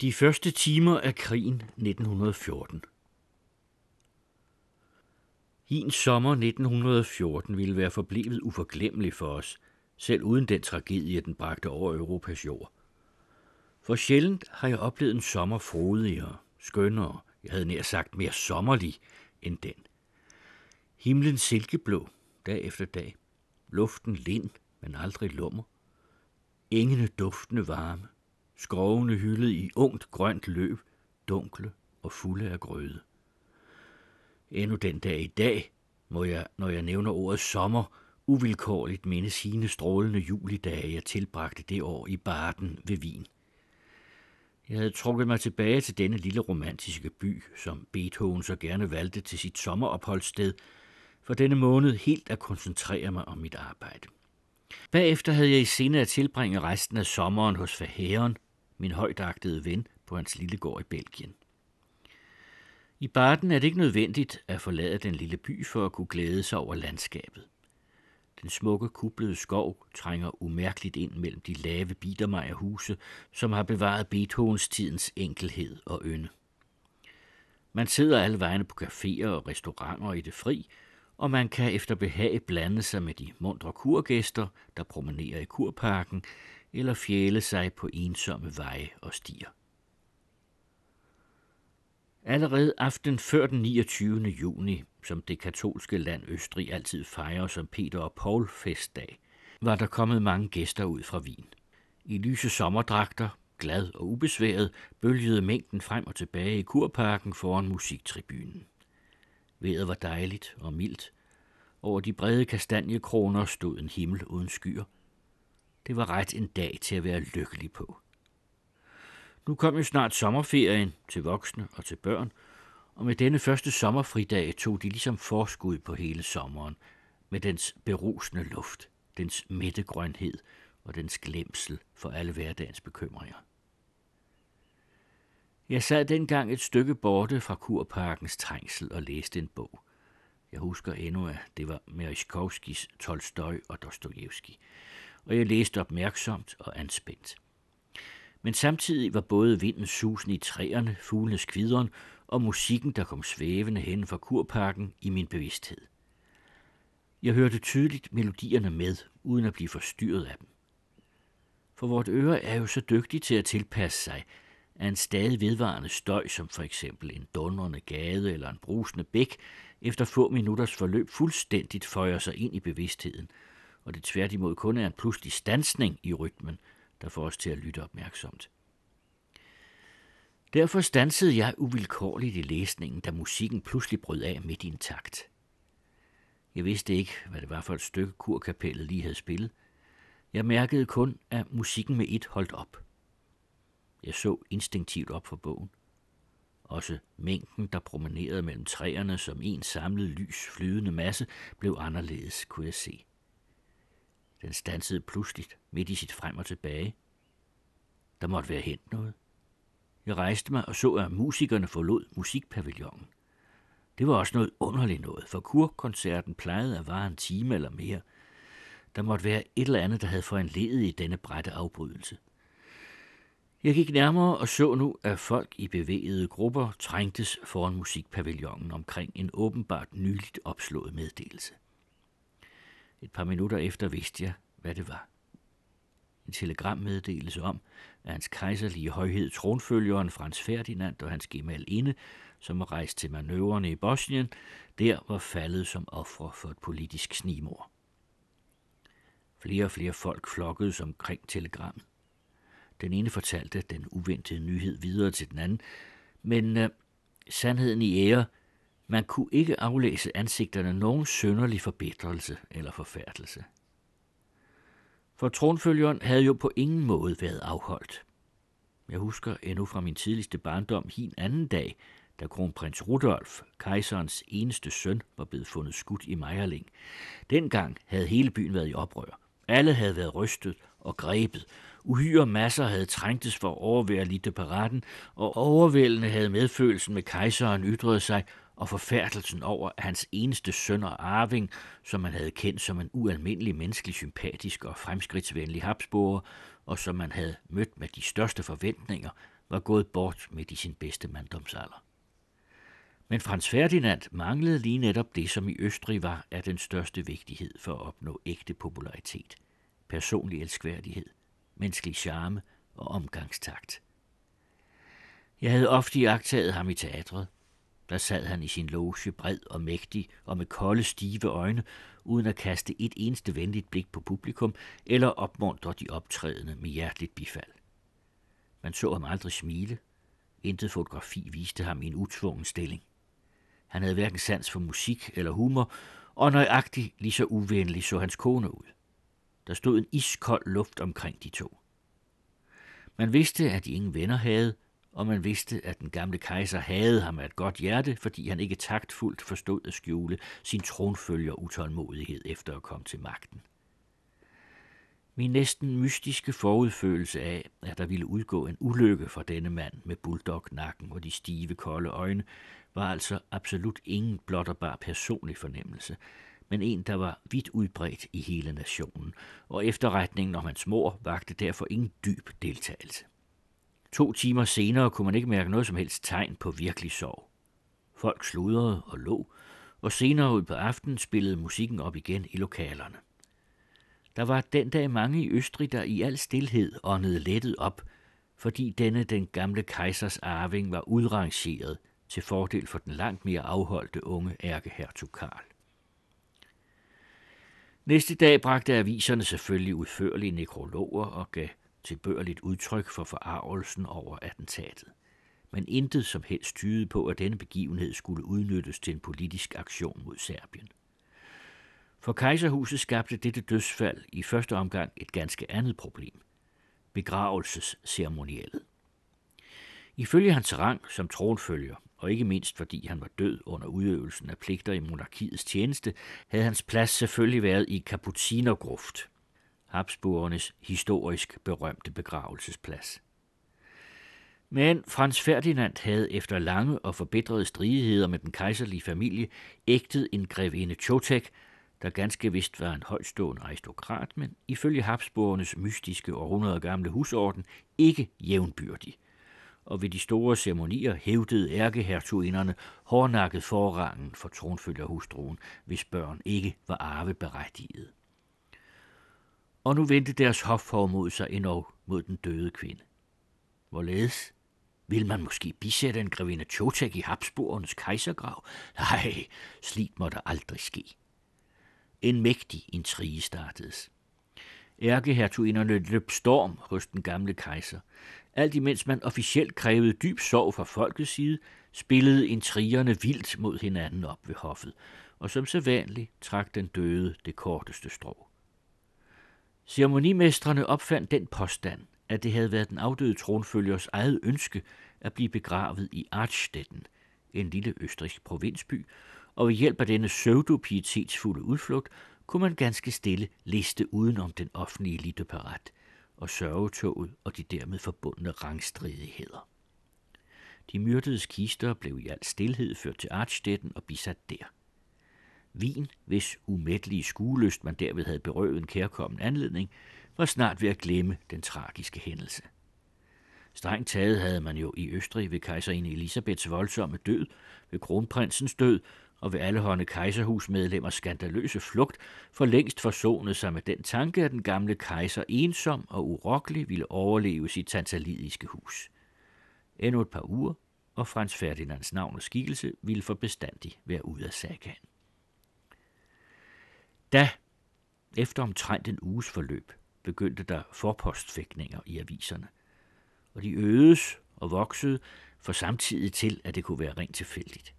De første timer af krigen 1914 Hin sommer 1914 ville være forblevet uforglemmelig for os, selv uden den tragedie, den bragte over Europas jord. For sjældent har jeg oplevet en sommer frodigere, skønnere, jeg havde nær sagt mere sommerlig end den. Himlen silkeblå, dag efter dag. Luften lind, men aldrig lummer. Engene duftende varme. Skrovene hyldet i ungt grønt løv, dunkle og fulde af grøde. Endnu den dag i dag må jeg, når jeg nævner ordet sommer, uvilkårligt minde sine strålende julidage, jeg tilbragte det år i Baden ved Wien. Jeg havde trukket mig tilbage til denne lille romantiske by, som Beethoven så gerne valgte til sit sommeropholdssted, for denne måned helt at koncentrere mig om mit arbejde. Bagefter havde jeg i sinde at tilbringe resten af sommeren hos Verheeren, min højdagtede ven på hans lille gård i Belgien. I Barden er det ikke nødvendigt at forlade den lille by for at kunne glæde sig over landskabet. Den smukke kublede skov trænger umærkeligt ind mellem de lave biedermejerhuse, som har bevaret Beethovens tidens enkelhed og ynde. Man sidder alle vegne på caféer og restauranter i det fri, og man kan efter behag blande sig med de mundre kurgæster, der promenerer i kurparken, eller fjæle sig på ensomme veje og stier. Allerede aften før den 29. juni, som det katolske land Østrig altid fejrer som Peter og Paul festdag, var der kommet mange gæster ud fra Wien. I lyse sommerdragter, glad og ubesværet, bølgede mængden frem og tilbage i kurparken foran musiktribunen. Vejret var dejligt og mildt. Over de brede kastanjekroner stod en himmel uden skyer. Det var ret en dag til at være lykkelig på. Nu kom jo snart sommerferien til voksne og til børn, og med denne første sommerfridag tog de ligesom forskud på hele sommeren, med dens berusende luft, dens mættegrønhed og dens glemsel for alle hverdagens bekymringer. Jeg sad dengang et stykke borte fra Kurparkens trængsel og læste en bog. Jeg husker endnu, at det var Merishkovskis Tolstoj og Dostojevski, og jeg læste opmærksomt og anspændt. Men samtidig var både vindens susen i træerne, fuglenes kvideren og musikken, der kom svævende hen fra kurparken i min bevidsthed. Jeg hørte tydeligt melodierne med, uden at blive forstyrret af dem. For vort øre er jo så dygtigt til at tilpasse sig, at en stadig vedvarende støj, som for eksempel en dundrende gade eller en brusende bæk, efter få minutters forløb fuldstændigt føjer sig ind i bevidstheden, og det tværtimod kun er en pludselig stansning i rytmen, der får os til at lytte opmærksomt. Derfor stansede jeg uvilkårligt i læsningen, da musikken pludselig brød af midt i en takt. Jeg vidste ikke, hvad det var for et stykke kurkapellet lige havde spillet. Jeg mærkede kun, at musikken med et holdt op. Jeg så instinktivt op for bogen. Også mængden, der promenerede mellem træerne som en samlet lys flydende masse, blev anderledes, kunne jeg se. Den stansede pludseligt midt i sit frem og tilbage. Der måtte være hent noget. Jeg rejste mig og så, at musikerne forlod musikpavillonen. Det var også noget underligt noget, for kurkoncerten plejede at vare en time eller mere. Der måtte være et eller andet, der havde foranledet i denne brætte afbrydelse. Jeg gik nærmere og så nu, at folk i bevægede grupper trængtes foran musikpavillonen omkring en åbenbart nyligt opslået meddelelse. Et par minutter efter vidste jeg, hvad det var. En telegrammeddelelse om, at hans kejserlige højhed tronfølgeren Frans Ferdinand og hans gemalinde, som var rejst til manøvrerne i Bosnien, der var faldet som ofre for et politisk snimor. Flere og flere folk flokkede omkring telegrammet. Den ene fortalte den uventede nyhed videre til den anden, men uh, sandheden i ære, man kunne ikke aflæse ansigterne nogen sønderlig forbedrelse eller forfærdelse. For tronfølgeren havde jo på ingen måde været afholdt. Jeg husker endnu fra min tidligste barndom hin anden dag, da kronprins Rudolf, kejserens eneste søn, var blevet fundet skudt i Mejerling. Dengang havde hele byen været i oprør. Alle havde været rystet og grebet. Uhyre masser havde trængtes for at overvære lidt paraden, og overvældende havde medfølelsen med kejseren ytret sig, og forfærdelsen over, at hans eneste søn og arving, som man havde kendt som en ualmindelig menneskelig sympatisk og fremskridtsvenlig Habsburger, og som man havde mødt med de største forventninger, var gået bort midt i sin bedste manddomsalder. Men Frans Ferdinand manglede lige netop det, som i Østrig var af den største vigtighed for at opnå ægte popularitet. Personlig elskværdighed, menneskelig charme og omgangstakt. Jeg havde ofte iagtaget ham i teatret. Der sad han i sin loge bred og mægtig og med kolde, stive øjne, uden at kaste et eneste venligt blik på publikum eller opmuntre de optrædende med hjerteligt bifald. Man så ham aldrig smile. Intet fotografi viste ham i en utvungen stilling. Han havde hverken sans for musik eller humor, og nøjagtigt lige så uvenlig så hans kone ud. Der stod en iskold luft omkring de to. Man vidste, at de ingen venner havde, og man vidste, at den gamle kejser havde ham af et godt hjerte, fordi han ikke taktfuldt forstod at skjule sin tronfølger utålmodighed efter at komme til magten. Min næsten mystiske forudfølelse af, at der ville udgå en ulykke for denne mand med bulldog-nakken og de stive, kolde øjne, var altså absolut ingen blot og bare personlig fornemmelse, men en, der var vidt udbredt i hele nationen, og efterretningen om hans mor vagte derfor ingen dyb deltagelse. To timer senere kunne man ikke mærke noget som helst tegn på virkelig sorg. Folk sludrede og lå, og senere ud på aftenen spillede musikken op igen i lokalerne. Der var den dag mange i Østrig, der i al stilhed åndede lettet op, fordi denne den gamle kejsers arving var udrangeret til fordel for den langt mere afholdte unge ærkehertug Karl. Næste dag bragte aviserne selvfølgelig udførlige nekrologer og gav tilbørligt udtryk for forarvelsen over attentatet. Men intet som helst tydede på, at denne begivenhed skulle udnyttes til en politisk aktion mod Serbien. For kejserhuset skabte dette dødsfald i første omgang et ganske andet problem. Begravelsesceremoniellet. Ifølge hans rang som tronfølger, og ikke mindst fordi han var død under udøvelsen af pligter i monarkiets tjeneste, havde hans plads selvfølgelig været i Kapucinergruft, Habsburgernes historisk berømte begravelsesplads. Men Frans Ferdinand havde efter lange og forbedrede stridigheder med den kejserlige familie ægtet en grevinde Chotek, der ganske vist var en højstående aristokrat, men ifølge Habsburgernes mystiske og 100 gamle husorden ikke jævnbyrdig. Og ved de store ceremonier hævdede ærkehertuginderne hårdnakket forrangen for tronfølgerhustruen, hvis børn ikke var arveberettiget. Og nu vendte deres hofformod sig endnu mod den døde kvinde. Hvorledes? Vil man måske bisætte en grevinde Chotek i Habsburgernes kejsergrav? Nej, sligt må der aldrig ske. En mægtig intrige startedes. Ærkehertuginderne løb storm hos den gamle kejser. Alt imens man officielt krævede dyb sorg fra folkets side, spillede intrigerne vildt mod hinanden op ved hoffet, og som sædvanligt trak den døde det korteste strå. Ceremonimestrene opfandt den påstand, at det havde været den afdøde tronfølgers eget ønske at blive begravet i Artstetten, en lille østrigsk provinsby, og ved hjælp af denne pseudo-pietetsfulde udflugt kunne man ganske stille liste udenom den offentlige litteparat og sørgetoget og de dermed forbundne rangstridigheder. De myrdedes kister blev i al stilhed ført til Artstetten og bisat der. Vin, hvis umættelige skueløst man derved havde berøvet en kærkommen anledning, var snart ved at glemme den tragiske hændelse. Strengt taget havde man jo i Østrig ved kejserinde Elisabeths voldsomme død, ved kronprinsens død og ved allehånde kejserhusmedlemmers skandaløse flugt for længst forsonet sig med den tanke, at den gamle kejser ensom og urokkelig ville overleve sit tantalidiske hus. Endnu et par uger, og Frans Ferdinands navn og skikkelse ville for bestandig være ud af sagaen. Da, efter omtrent en uges forløb, begyndte der forpostfægtninger i aviserne, og de øgedes og voksede for samtidig til, at det kunne være rent tilfældigt.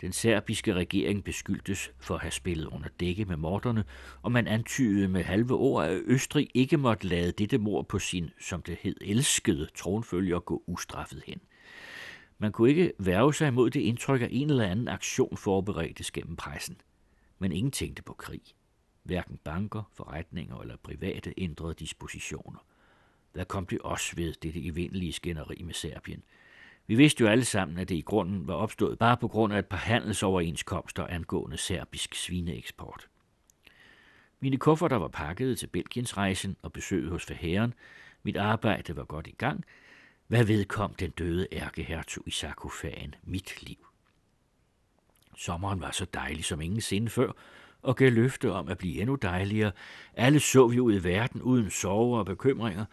Den serbiske regering beskyldtes for at have spillet under dække med morderne, og man antydede med halve ord, at Østrig ikke måtte lade dette mord på sin, som det hed, elskede tronfølger gå ustraffet hen. Man kunne ikke værve sig imod det indtryk, at en eller anden aktion forberedtes gennem pressen. Men ingen tænkte på krig. Hverken banker, forretninger eller private ændrede dispositioner. Hvad kom det også ved dette evindelige skænderi med Serbien – vi vidste jo alle sammen, at det i grunden var opstået bare på grund af et par handelsoverenskomster angående serbisk svineeksport. Mine kufferter var pakket til Belgiens rejsen og besøget hos forherren. Mit arbejde var godt i gang, Hvad vedkom den døde ærkehertug i sarkofagen mit liv? Sommeren var så dejlig som ingen sinde før, og gav løfte om at blive endnu dejligere. Alle så vi ud i verden uden sorger og bekymringer.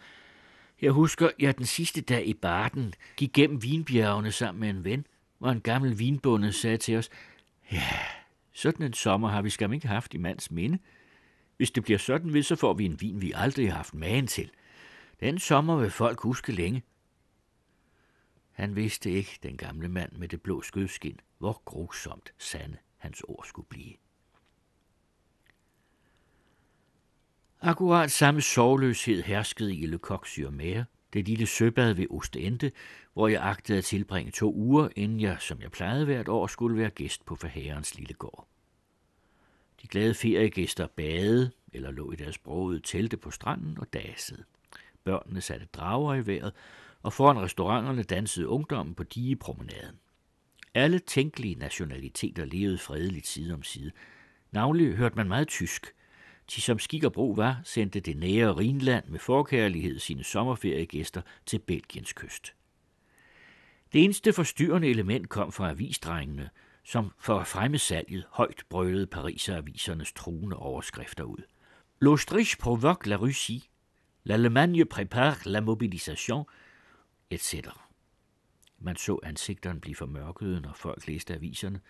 Jeg husker, jeg den sidste dag i Barden gik gennem vinbjergene sammen med en ven, hvor en gammel vinbonde sagde til os, ja, sådan en sommer har vi skam ikke haft i mands minde. Hvis det bliver sådan ved, så får vi en vin, vi aldrig har haft magen til. Den sommer vil folk huske længe. Han vidste ikke, den gamle mand med det blå skødskin, hvor grusomt sande hans ord skulle blive. Akkurat samme sovløshed herskede i Le Coq sur Mer, det lille søbad ved Ostende, hvor jeg agtede at tilbringe to uger, inden jeg, som jeg plejede hvert år, skulle være gæst på forherrens lille gård. De glade feriegæster badede eller lå i deres brogede telte på stranden og dasede. Børnene satte drager i vejret, og foran restauranterne dansede ungdommen på digepromenaden. Alle tænkelige nationaliteter levede fredeligt side om side. Navnlig hørte man meget tysk. De som skik og brug var, sendte det nære Rhinland med forkærlighed sine sommerferiegæster til Belgiens kyst. Det eneste forstyrrende element kom fra avisdrengene, som for at fremme salget højt brølede Pariser-avisernes truende overskrifter ud. L'Autriche provoque la Russie, l'Allemagne prépare la mobilisation, etc. Man så ansigterne blive formørkede, når folk læste aviserne,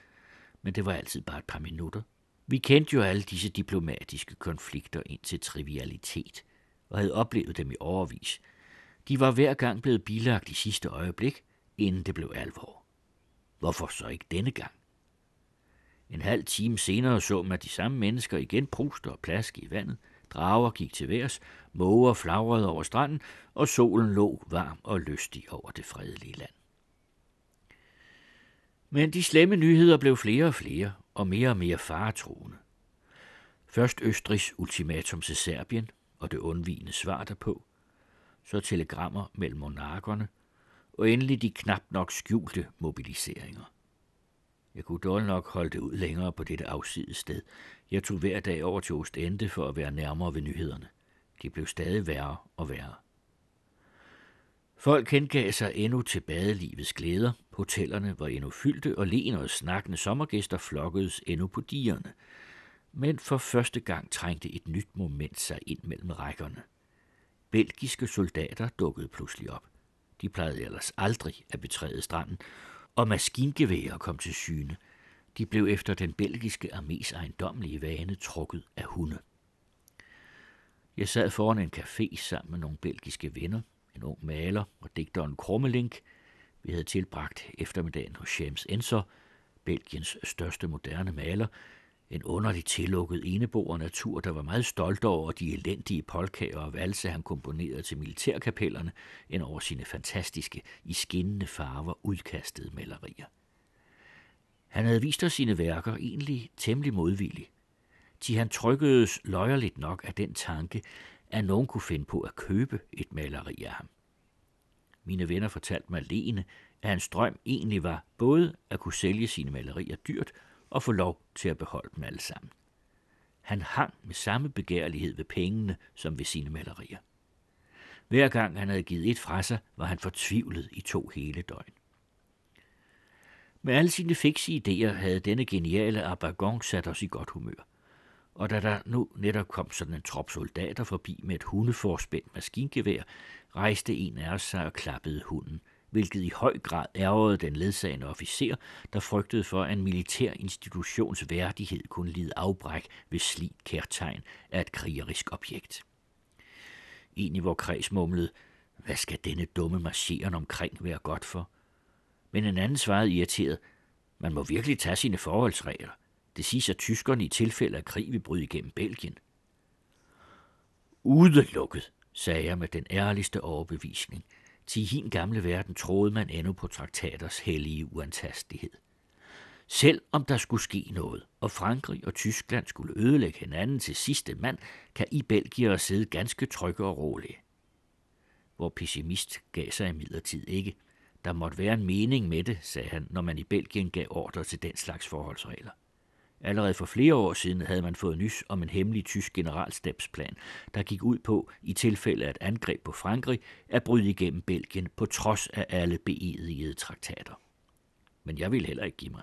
men det var altid bare et par minutter. Vi kendte jo alle disse diplomatiske konflikter ind til trivialitet, og havde oplevet dem i overvis. De var hver gang blevet bilagt i sidste øjeblik, inden det blev alvor. Hvorfor så ikke denne gang? En halv time senere så man de samme mennesker igen pruste og plaske i vandet. Drager gik til værs, måger flagrede over stranden, og solen lå varm og lystig over det fredelige land. Men de slemme nyheder blev flere og flere, og mere og mere faretruende. Først Østrigs ultimatum til Serbien og det undvigende svar derpå, så telegrammer mellem monarkerne, og endelig de knap nok skjulte mobiliseringer. Jeg kunne dårligt nok holde det ud længere på dette afsides sted. Jeg tog hver dag over til Ostende for at være nærmere ved nyhederne. De blev stadig værre og værre. Folk hengav sig endnu til badelivets glæder. Hotellerne var endnu fyldte, og len og snakkende sommergæster flokkedes endnu på dierne. Men for første gang trængte et nyt moment sig ind mellem rækkerne. Belgiske soldater dukkede pludselig op. De plejede ellers aldrig at betræde stranden, og maskingeværer kom til syne. De blev efter den belgiske armés ejendomlige vane trukket af hunde. Jeg sad foran en café sammen med nogle belgiske venner, en ung maler og digteren Krummelink. Vi havde tilbragt eftermiddagen hos James Ensor, Belgiens største moderne maler, en underligt tillukket eneboer natur, der var meget stolt over de elendige polkager og valse, han komponerede til militærkapellerne, end over sine fantastiske, i skinnende farver udkastede malerier. Han havde vist os sine værker egentlig temmelig modvilligt. Til han trykkedes løjerligt nok af den tanke, at nogen kunne finde på at købe et maleri af ham. Mine venner fortalte mig alene, at hans drøm egentlig var både at kunne sælge sine malerier dyrt og få lov til at beholde dem alle sammen. Han hang med samme begærlighed ved pengene som ved sine malerier. Hver gang han havde givet et fra sig, var han fortvivlet i to hele døgn. Med alle sine fikse idéer havde denne geniale Abagon sat os i godt humør. Og da der nu netop kom sådan en trop soldater forbi med et hundeforspændt maskingevær, rejste en af os sig og klappede hunden – hvilket i høj grad ærgerede den ledsagende officer, der frygtede for, at en militær institutions værdighed kunne lide afbræk ved slidt kærtegn af et krigerisk objekt. En i vor kreds mumlede, hvad skal denne dumme marcheren omkring være godt for? Men en anden svarede irriteret, man må virkelig tage sine forholdsregler. Det siges, at tyskerne i tilfælde af krig vil bryde igennem Belgien. Udelukket, sagde jeg med den ærligste overbevisning – til hin gamle verden troede man endnu på traktaters hellige uantastelighed. Selv om der skulle ske noget, og Frankrig og Tyskland skulle ødelægge hinanden til sidste mand, kan I belgier sidde ganske trygge og rolige. Hvor pessimist gav sig imidlertid ikke. Der måtte være en mening med det, sagde han, når man i Belgien gav ordre til den slags forholdsregler. Allerede for flere år siden havde man fået nys om en hemmelig tysk generalstabsplan, der gik ud på, i tilfælde af et angreb på Frankrig, at bryde igennem Belgien på trods af alle beedigede traktater. Men jeg vil heller ikke give mig.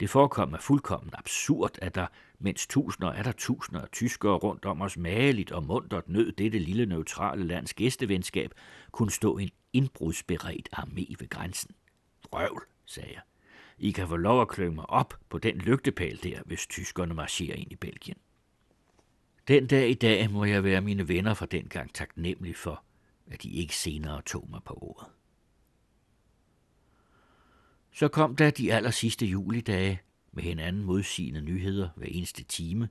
Det forekom mig fuldkommen absurd, at der, mens tusinder er der tusinder af tyskere rundt om os mageligt og muntert nød dette lille neutrale lands gæstevenskab, kunne stå en indbrudsberedt armé ved grænsen. Røvl, sagde jeg. I kan få lov at klø mig op på den lygtepæl der, hvis tyskerne marcherer ind i Belgien. Den dag i dag må jeg være mine venner fra dengang taknemmelig for, at de ikke senere tog mig på ordet. Så kom der de aller sidste julidage med hinanden modsigende nyheder hver eneste time,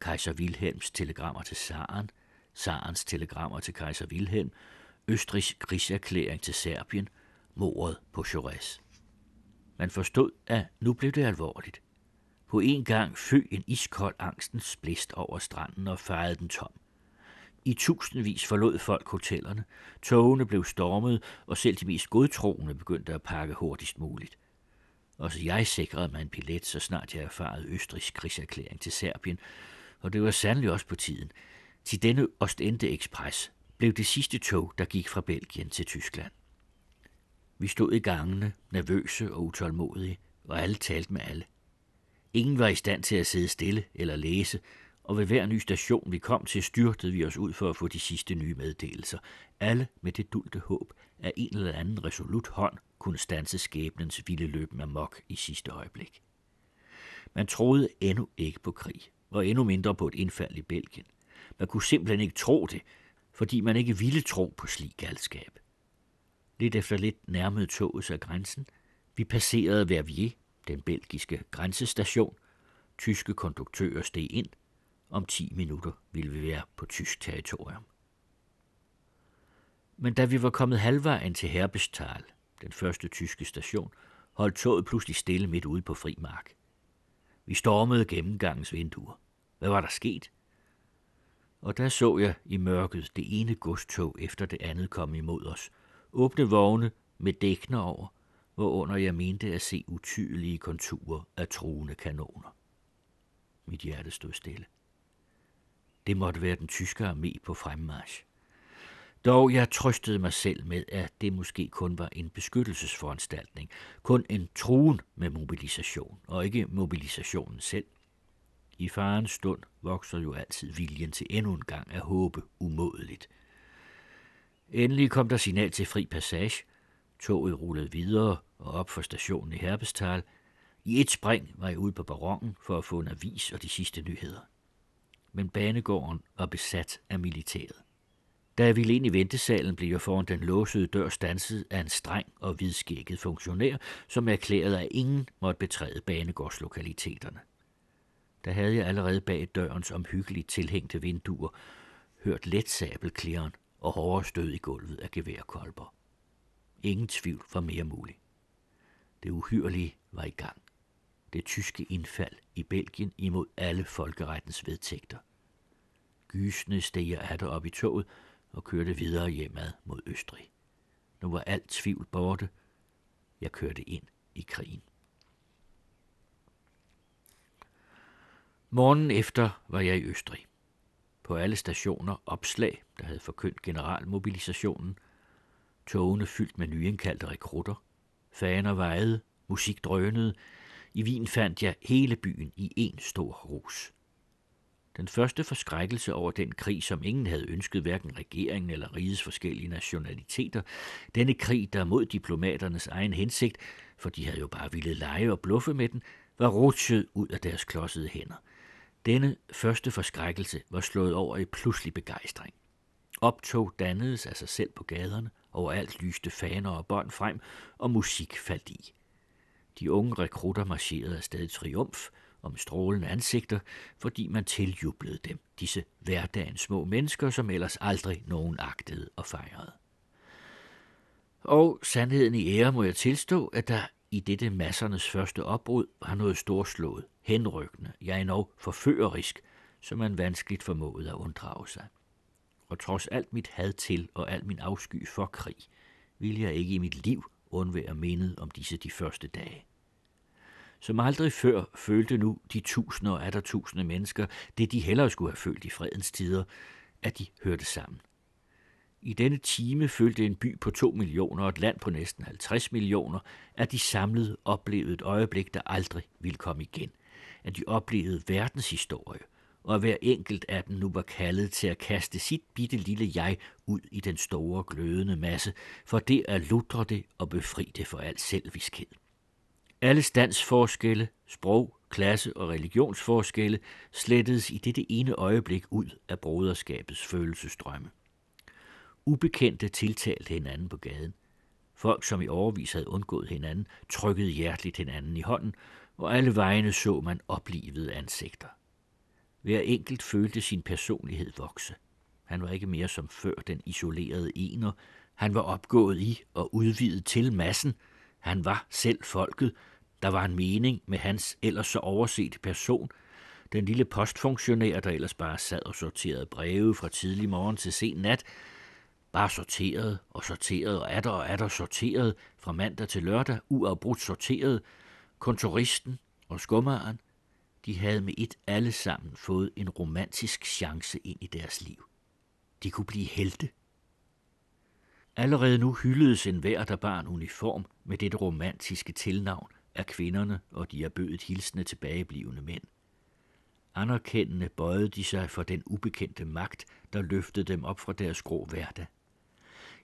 kejser Wilhelms telegrammer til Saren, Sarens telegrammer til kejser Wilhelm, Østrigs krigserklæring til Serbien, mordet på Jaurès. Man forstod, at nu blev det alvorligt. På en gang føg en iskold angstens blæst over stranden og fejede den tom. I tusindvis forlod folk hotellerne, togene blev stormet, og selv de mest godtroende begyndte at pakke hurtigst muligt. Også jeg sikrede mig en billet, så snart jeg erfarede Østrigs krigserklæring til Serbien, og det var sandelig også på tiden. Til denne Ostende Express blev det sidste tog, der gik fra Belgien til Tyskland. Vi stod i gangene, nervøse og utålmodige, og alle talte med alle. Ingen var i stand til at sidde stille eller læse, og ved hver ny station, vi kom til, styrtede vi os ud for at få de sidste nye meddelelser. Alle med det dulte håb, at en eller anden resolut hånd kunne stanse skæbnens vilde løb med mok i sidste øjeblik. Man troede endnu ikke på krig, og endnu mindre på et indfald i Belgien. Man kunne simpelthen ikke tro det, fordi man ikke ville tro på slik galskab. Lidt efter lidt nærmede toget sig grænsen. Vi passerede Verviers, den belgiske grænsestation. Tyske konduktører steg ind. Om 10 minutter ville vi være på tysk territorium. Men da vi var kommet halvvejen til Herbestal, den første tyske station, holdt toget pludselig stille midt ude på fri mark. Vi stormede gennemgangens vinduer. Hvad var der sket? Og der så jeg i mørket det ene godstog efter det andet komme imod os. Åbne vogne med dækner over, hvorunder jeg mente at se utydelige konturer af truende kanoner. Mit hjerte stod stille. Det måtte være den tyske armé på fremmarsch. Dog jeg trøstede mig selv med, at det måske kun var en beskyttelsesforanstaltning, kun en truen med mobilisation, og ikke mobilisationen selv. I farens stund vokser jo altid viljen til endnu en gang at håbe umådeligt. Endelig kom der signal til fri passage. Toget rullede videre og op for stationen i Herbestal. I et spring var jeg ude på barongen for at få en avis og de sidste nyheder. Men banegården var besat af militæret. Da jeg ville ind i ventesalen, blev jeg foran den låsede dør stanset af en streng og hvidskægget funktionær, som erklærede, at ingen måtte betræde banegårdslokaliteterne. Der havde jeg allerede bag dørens omhyggeligt tilhængte vinduer hørt let sabelklæren og hårde stød i gulvet af geværkolber. Ingen tvivl var mere mulig. Det uhyrlige var i gang. Det tyske indfald i Belgien imod alle folkerettens vedtægter. Gysende steg jeg op i toget, og kørte videre hjemad mod Østrig. Nu var alt tvivl borte. Jeg kørte ind i krigen. Morgen efter var jeg i Østrig. På alle stationer opslag, der havde forkyndt generalmobilisationen. Togene fyldt med nyindkaldte rekrutter. Faner vejede, musik drønede. I Wien fandt jeg hele byen i en stor rus. Den første forskrækkelse over den krig, som ingen havde ønsket, hverken regeringen eller rigets forskellige nationaliteter, denne krig, der mod diplomaternes egen hensigt, for de havde jo bare ville lege og bluffe med den, var rutsjet ud af deres klodsede hænder. Denne første forskrækkelse var slået over i pludselig begejstring. Optog dannedes af sig selv på gaderne, overalt lyste faner og bånd frem, og musik faldt i. De unge rekrutter marcherede afsted i triumf, om strålende ansigter, fordi man tiljublede dem, disse hverdagens små mennesker, som ellers aldrig nogen agtede og fejrede. Og sandheden i ære må jeg tilstå, at der i dette massernes første opbrud var noget storslået, henrykkende, ja endnu forførerisk, som man vanskeligt formåede at unddrage sig. Og trods alt mit had til og al min afsky for krig, ville jeg ikke i mit liv undvære mindet om disse de første dage. Som aldrig før følte nu de tusinder og atter tusinde mennesker det, de hellere skulle have følt i fredens tider, at de hørte sammen. I denne time følte en by på 2 millioner og et land på næsten 50 millioner, at de samlet oplevede et øjeblik, der aldrig ville komme igen. At de oplevede verdenshistorie, og at hver enkelt af dem nu var kaldet til at kaste sit bitte lille jeg ud i den store glødende masse, for det at lutre det og befri det for al selviskhed. Alle standsforskelle, sprog, klasse og religionsforskelle slettedes i dette ene øjeblik ud af broderskabets følelsesstrømme. Ubekendte tiltalte hinanden på gaden. Folk, som i overvis havde undgået hinanden, trykkede hjerteligt hinanden i hånden, og alle vejene så man oplivede ansigter. Hver enkelt følte sin personlighed vokse. Han var ikke mere som før den isolerede ener. Han var opgået i og udvidet til massen. Han var selv folket. Der var en mening med hans ellers så overset person. Den lille postfunktionær, der ellers bare sad og sorterede breve fra tidlig morgen til sen nat, bare sorteret og sorteret og atter og atter sorteret fra mandag til lørdag, uafbrudt sorteret. Kontoristen og skummeren, de havde med et alle sammen fået en romantisk chance ind i deres liv. De kunne blive helte. Allerede nu hyldedes en hver, der bar en uniform med dette romantiske tilnavn af kvinderne, og de er bødet hilsende tilbageblivende mænd. Anerkendende bøjede de sig for den ubekendte magt, der løftede dem op fra deres grå hverdag.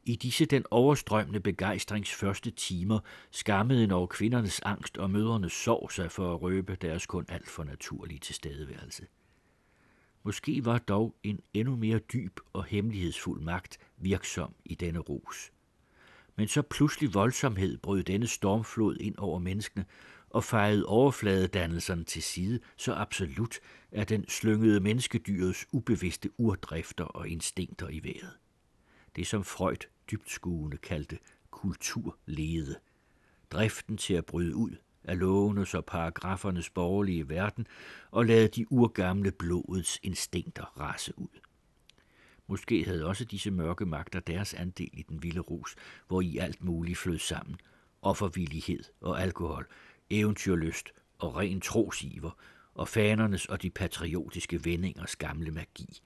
I disse den overstrømmende begejstrings første timer skammede en over kvindernes angst og mødernes sorg sig for at røbe deres kun alt for naturlige tilstedeværelse. Måske var dog en endnu mere dyb og hemmelighedsfuld magt virksom i denne rus. Men så pludselig voldsomhed brød denne stormflod ind over menneskene og fejede overfladedannelserne til side så absolut, at den slyngede menneskedyrets ubevidste urdrifter og instinkter i vejret. Det som Freud dybtskuende kaldte kulturlede. Driften til at bryde ud af lovenes og paragrafernes borgerlige verden og lade de urgamle blodets instinkter rase ud. Måske havde også disse mørke magter deres andel i den vilde rus, hvor i alt muligt flød sammen. Offervillighed og alkohol, eventyrlyst og ren trosiver, og fanernes og de patriotiske vendingers gamle magi.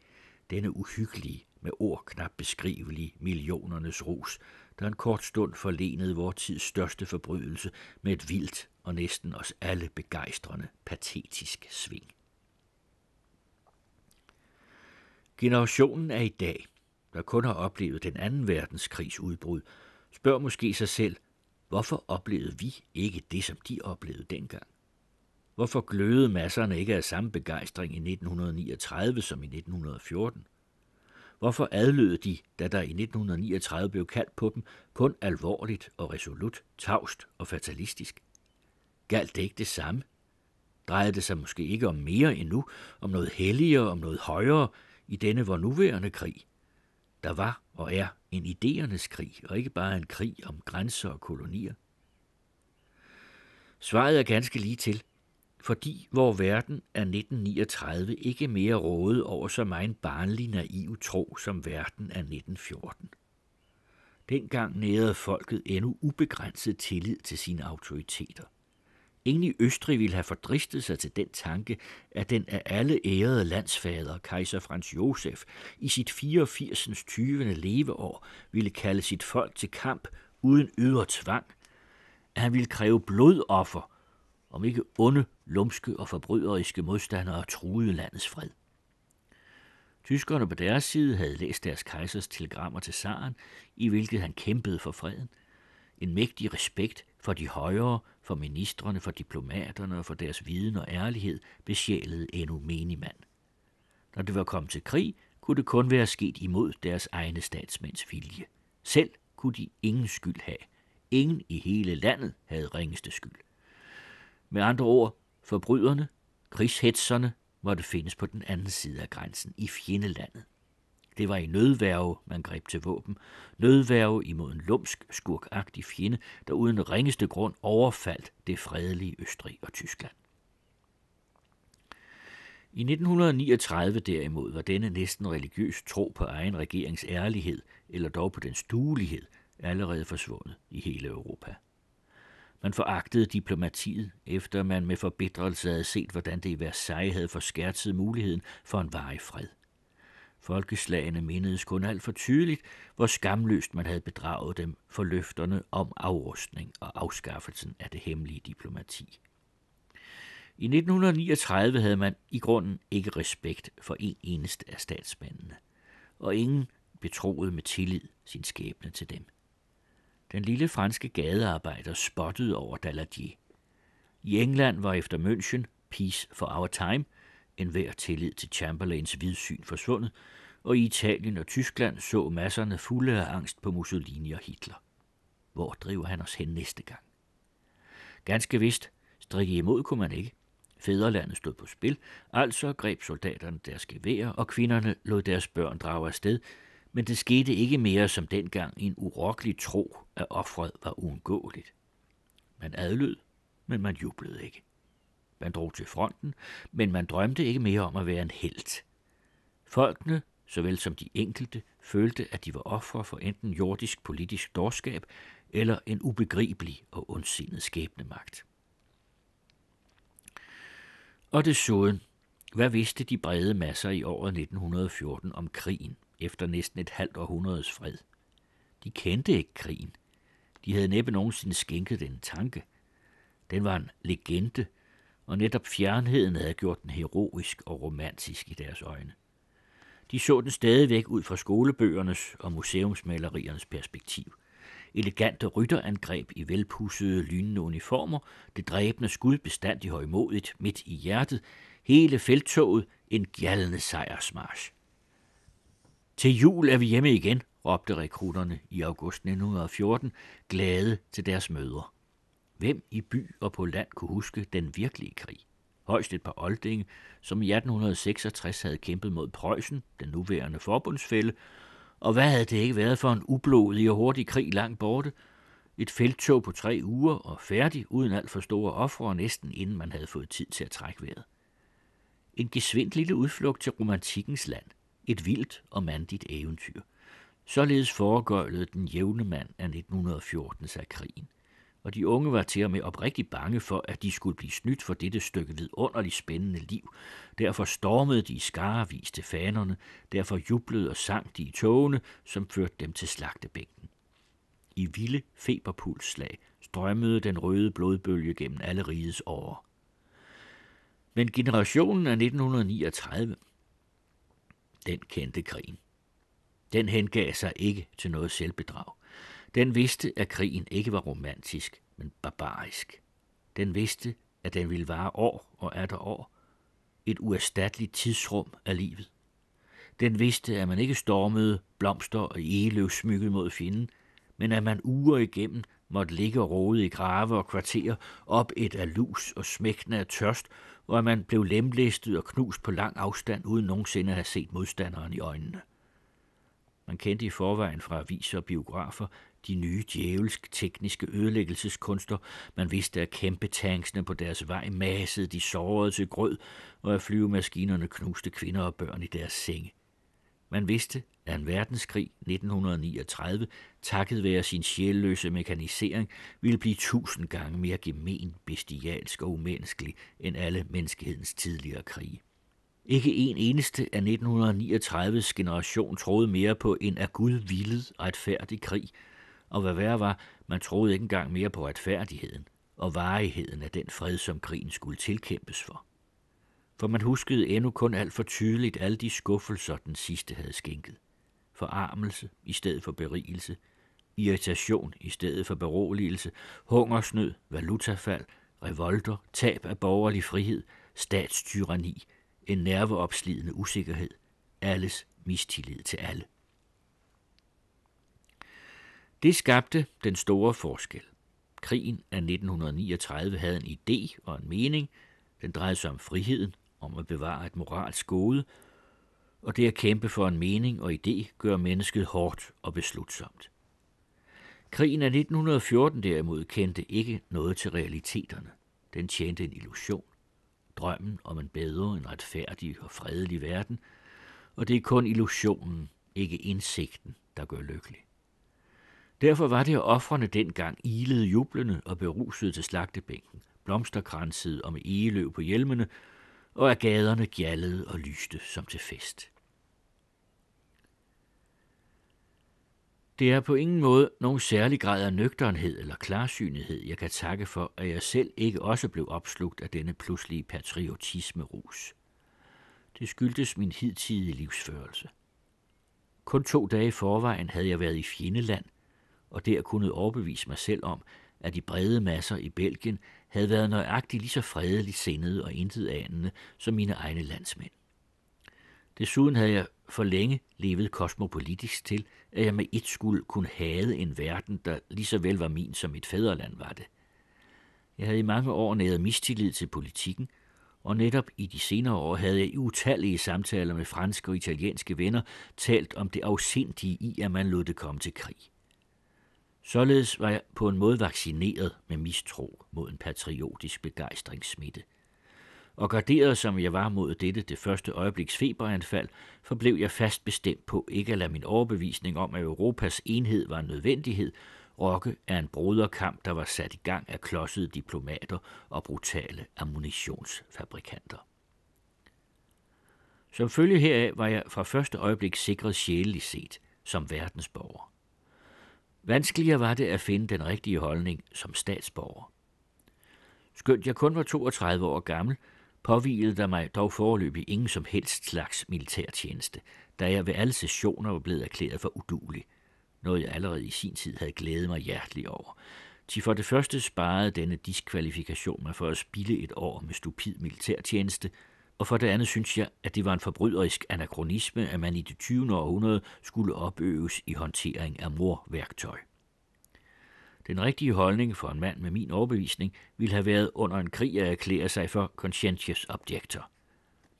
Denne uhyggelige, med ord knap beskrivelig millionernes rus, der en kort stund forlenede vor tids største forbrydelse med et vildt og næsten os alle begejstrende, patetisk sving. Generationen af i dag, der kun har oplevet den anden verdenskrigs udbrud, spørger måske sig selv, hvorfor oplevede vi ikke det, som de oplevede dengang? Hvorfor glødede masserne ikke af samme begejstring i 1939 som i 1914? Hvorfor adlød de, da der i 1939 blev kaldt på dem, kun alvorligt og resolut, tavst og fatalistisk? Galt det ikke det samme? Drejede det sig måske ikke om mere endnu, om noget helligere, om noget højere i denne vor nuværende krig? Der var og er en idéernes krig, og ikke bare en krig om grænser og kolonier. Svaret er ganske lige til fordi vor verden er 1939 ikke mere rådet over så meget barnlig naiv tro som verden er 1914. Dengang nærede folket endnu ubegrænset tillid til sine autoriteter. Ingen i Østrig ville have fordristet sig til den tanke, at den af alle ærede landsfader, kejser Frans Josef, i sit 84. 20. leveår ville kalde sit folk til kamp uden ydre tvang, at han ville kræve blodoffer om ikke onde, lumske og forbryderiske modstandere truede landets fred. Tyskerne på deres side havde læst deres kejsers telegrammer til zaren, i hvilket han kæmpede for freden. En mægtig respekt for de højere, for ministerne, for diplomaterne og for deres viden og ærlighed besjælede endnu menigmand. Når det var kommet til krig, kunne det kun være sket imod deres egne statsmænds vilje. Selv kunne de ingen skyld have. Ingen i hele landet havde ringeste skyld. Med andre ord, forbryderne, krigshetserne, måtte findes på den anden side af grænsen, i fjendelandet. Det var i nødværve, man greb til våben. Nødværve imod en lumsk, skurkagtig fjende, der uden ringeste grund overfaldt det fredelige Østrig og Tyskland. I 1939 derimod var denne næsten religiøs tro på egen regerings ærlighed, eller dog på dens duelighed, allerede forsvundet i hele Europa. Man foragtede diplomatiet, efter man med forbedrelse havde set, hvordan det i Versailles havde forskærtet muligheden for en varig fred. Folkeslagene mindedes kun alt for tydeligt, hvor skamløst man havde bedraget dem for løfterne om afrustning og afskaffelsen af det hemmelige diplomati. I 1939 havde man i grunden ikke respekt for en eneste af statsmændene, og ingen betroede med tillid sin skæbne til dem. Den lille franske gadearbejder spottede over Daladier. I England var efter München, Peace for Our Time, en hver tillid til Chamberlains vidsyn forsvundet, og i Italien og Tyskland så masserne fulde af angst på Mussolini og Hitler. Hvor driver han os hen næste gang? Ganske vist, strikke imod kunne man ikke. Fæderlandet stod på spil, altså greb soldaterne deres geværer, og kvinderne lod deres børn drage afsted, men det skete ikke mere som dengang en urokkelig tro, at offret var uundgåeligt. Man adlød, men man jublede ikke. Man drog til fronten, men man drømte ikke mere om at være en helt. Folkene, såvel som de enkelte, følte, at de var ofre for enten jordisk politisk dårskab eller en ubegribelig og ondsindet skæbnemagt. Og desuden, hvad vidste de brede masser i året 1914 om krigen efter næsten et halvt århundredes fred? De kendte ikke krigen. De havde næppe nogensinde skænket den tanke. Den var en legende, og netop fjernheden havde gjort den heroisk og romantisk i deres øjne. De så den stadigvæk ud fra skolebøgernes og museumsmaleriernes perspektiv. Elegante rytterangreb i velpussede, lynende uniformer, det dræbende skud bestandig højmodigt midt i hjertet, hele feltoget en gjaldende sejrsmarsch. Til jul er vi hjemme igen, råbte rekrutterne i august 1914, glade til deres møder. Hvem i by og på land kunne huske den virkelige krig? Højst et par oldinge, som i 1866 havde kæmpet mod Preussen, den nuværende forbundsfælde, og hvad havde det ikke været for en ublodig og hurtig krig langt borte? Et felttog på tre uger og færdig uden alt for store ofre, næsten inden man havde fået tid til at trække vejret. En gesvindt lille udflugt til romantikkens land. Et vildt og mandigt eventyr. Således foregøjlede den jævne mand af 1914 sig krigen og de unge var til og med oprigtigt bange for, at de skulle blive snydt for dette stykke vidunderligt spændende liv. Derfor stormede de i skarevis til fanerne, derfor jublede og sang de i togene, som førte dem til slagtebænken. I vilde feberpulsslag strømmede den røde blodbølge gennem alle rigets år. Men generationen af 1939, den kendte krigen. Den hengav sig ikke til noget selvbedrag. Den vidste, at krigen ikke var romantisk, men barbarisk. Den vidste, at den ville vare år og er der år. Et uerstatteligt tidsrum af livet. Den vidste, at man ikke stormede blomster og egeløv smykket mod fjenden, men at man uger igennem måtte ligge og rode i grave og kvarterer op et af lus og smækkende af tørst, og at man blev lemlæstet og knust på lang afstand, uden nogensinde at have set modstanderen i øjnene. Man kendte i forvejen fra aviser og biografer de nye djævelsk tekniske ødelæggelseskunster. Man vidste, at kæmpe tanksene på deres vej massede de sårede til grød, og at flyvemaskinerne knuste kvinder og børn i deres senge. Man vidste, at en verdenskrig 1939, takket være sin sjælløse mekanisering, ville blive tusind gange mere gemen, bestialsk og umenneskelig end alle menneskehedens tidligere krige. Ikke en eneste af 1939's generation troede mere på en af Gud villet retfærdig krig, og hvad værre var, man troede ikke engang mere på retfærdigheden og varigheden af den fred, som krigen skulle tilkæmpes for. For man huskede endnu kun alt for tydeligt alle de skuffelser, den sidste havde skænket. Forarmelse i stedet for berigelse, irritation i stedet for beroligelse, hungersnød, valutafald, revolter, tab af borgerlig frihed, statstyrani, en nerveopslidende usikkerhed, alles mistillid til alle. Det skabte den store forskel. Krigen af 1939 havde en idé og en mening. Den drejede sig om friheden, om at bevare et moralsk gode, og det at kæmpe for en mening og idé gør mennesket hårdt og beslutsomt. Krigen af 1914 derimod kendte ikke noget til realiteterne. Den tjente en illusion. Drømmen om en bedre, en retfærdig og fredelig verden, og det er kun illusionen, ikke indsigten, der gør lykkelig. Derfor var det, at offrene dengang ilede jublende og berusede til slagtebænken, blomsterkransede og med egeløv på hjelmene, og at gaderne gjaldede og lyste som til fest. Det er på ingen måde nogen særlig grad af nøgternhed eller klarsynighed, jeg kan takke for, at jeg selv ikke også blev opslugt af denne pludselige patriotisme-rus. Det skyldtes min hidtidige livsførelse. Kun to dage i forvejen havde jeg været i fjendeland, og der kunne overbevise mig selv om, at de brede masser i Belgien havde været nøjagtigt lige så fredeligt sindede og intet anende som mine egne landsmænd. Desuden havde jeg for længe levet kosmopolitisk til, at jeg med et skulle kunne hade en verden, der lige så vel var min som mit fædreland var det. Jeg havde i mange år næret mistillid til politikken, og netop i de senere år havde jeg i utallige samtaler med franske og italienske venner talt om det afsindige i, at man lod det komme til krig. Således var jeg på en måde vaccineret med mistro mod en patriotisk begejstringssmitte. Og garderet som jeg var mod dette det første øjebliks feberanfald, forblev jeg fast bestemt på ikke at lade min overbevisning om, at Europas enhed var en nødvendighed, rokke af en broderkamp, der var sat i gang af klodsede diplomater og brutale ammunitionsfabrikanter. Som følge heraf var jeg fra første øjeblik sikret sjæleligt set som verdensborger. Vanskeligere var det at finde den rigtige holdning som statsborger. Skønt jeg kun var 32 år gammel, påvilede der mig dog foreløbig ingen som helst slags militærtjeneste, da jeg ved alle sessioner var blevet erklæret for udulig, noget jeg allerede i sin tid havde glædet mig hjerteligt over. Til for det første sparede denne diskvalifikation mig for at spille et år med stupid militærtjeneste, og for det andet synes jeg, at det var en forbryderisk anachronisme, at man i det 20. århundrede skulle opøves i håndtering af morværktøj. Den rigtige holdning for en mand med min overbevisning ville have været under en krig at erklære sig for conscientious objector.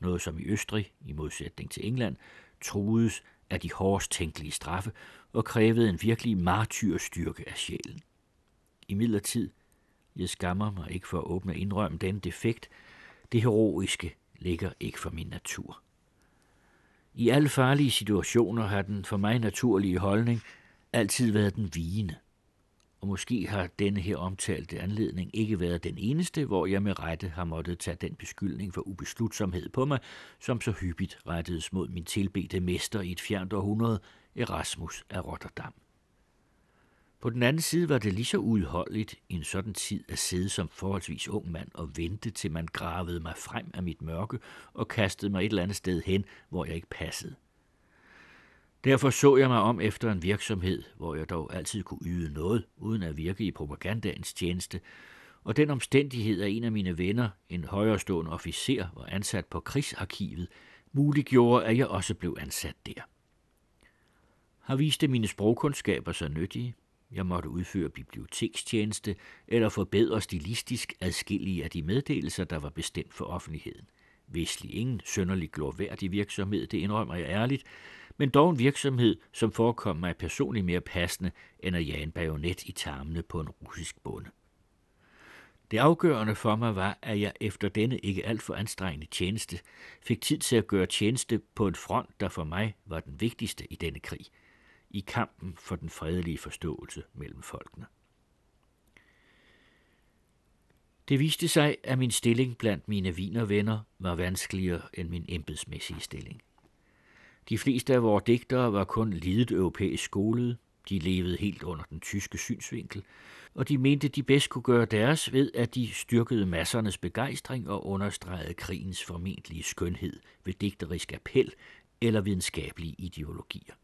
Noget som i Østrig, i modsætning til England, truedes af de hårdest tænkelige straffe og krævede en virkelig martyrstyrke af sjælen. I midlertid, jeg skammer mig ikke for at åbne og indrømme den defekt, det heroiske ligger ikke for min natur. I alle farlige situationer har den for mig naturlige holdning altid været den vigende. Og måske har denne her omtalte anledning ikke været den eneste, hvor jeg med rette har måttet tage den beskyldning for ubeslutsomhed på mig, som så hyppigt rettedes mod min tilbedte mester i et fjernt århundrede, Erasmus af Rotterdam. På den anden side var det lige så udholdeligt i en sådan tid at sidde som forholdsvis ung mand og vente til man gravede mig frem af mit mørke og kastede mig et eller andet sted hen, hvor jeg ikke passede. Derfor så jeg mig om efter en virksomhed, hvor jeg dog altid kunne yde noget, uden at virke i propagandaens tjeneste, og den omstændighed, at en af mine venner, en højrestående officer, var ansat på krigsarkivet, muliggjorde, at jeg også blev ansat der. Har viste mine sprogkundskaber så nyttige? Jeg måtte udføre bibliotekstjeneste eller forbedre stilistisk adskillige af de meddelelser, der var bestemt for offentligheden. Vestlig ingen sønderlig glorværdig virksomhed, det indrømmer jeg ærligt, men dog en virksomhed, som forekom mig personligt mere passende, end at jage en bajonet i tarmene på en russisk bonde. Det afgørende for mig var, at jeg efter denne ikke alt for anstrengende tjeneste fik tid til at gøre tjeneste på en front, der for mig var den vigtigste i denne krig – i kampen for den fredelige forståelse mellem folkene. Det viste sig, at min stilling blandt mine vinervenner var vanskeligere end min embedsmæssige stilling. De fleste af vores digtere var kun lidet europæisk skolede, de levede helt under den tyske synsvinkel, og de mente, de bedst kunne gøre deres ved, at de styrkede massernes begejstring og understregede krigens formentlige skønhed ved digterisk appel eller videnskabelige ideologier.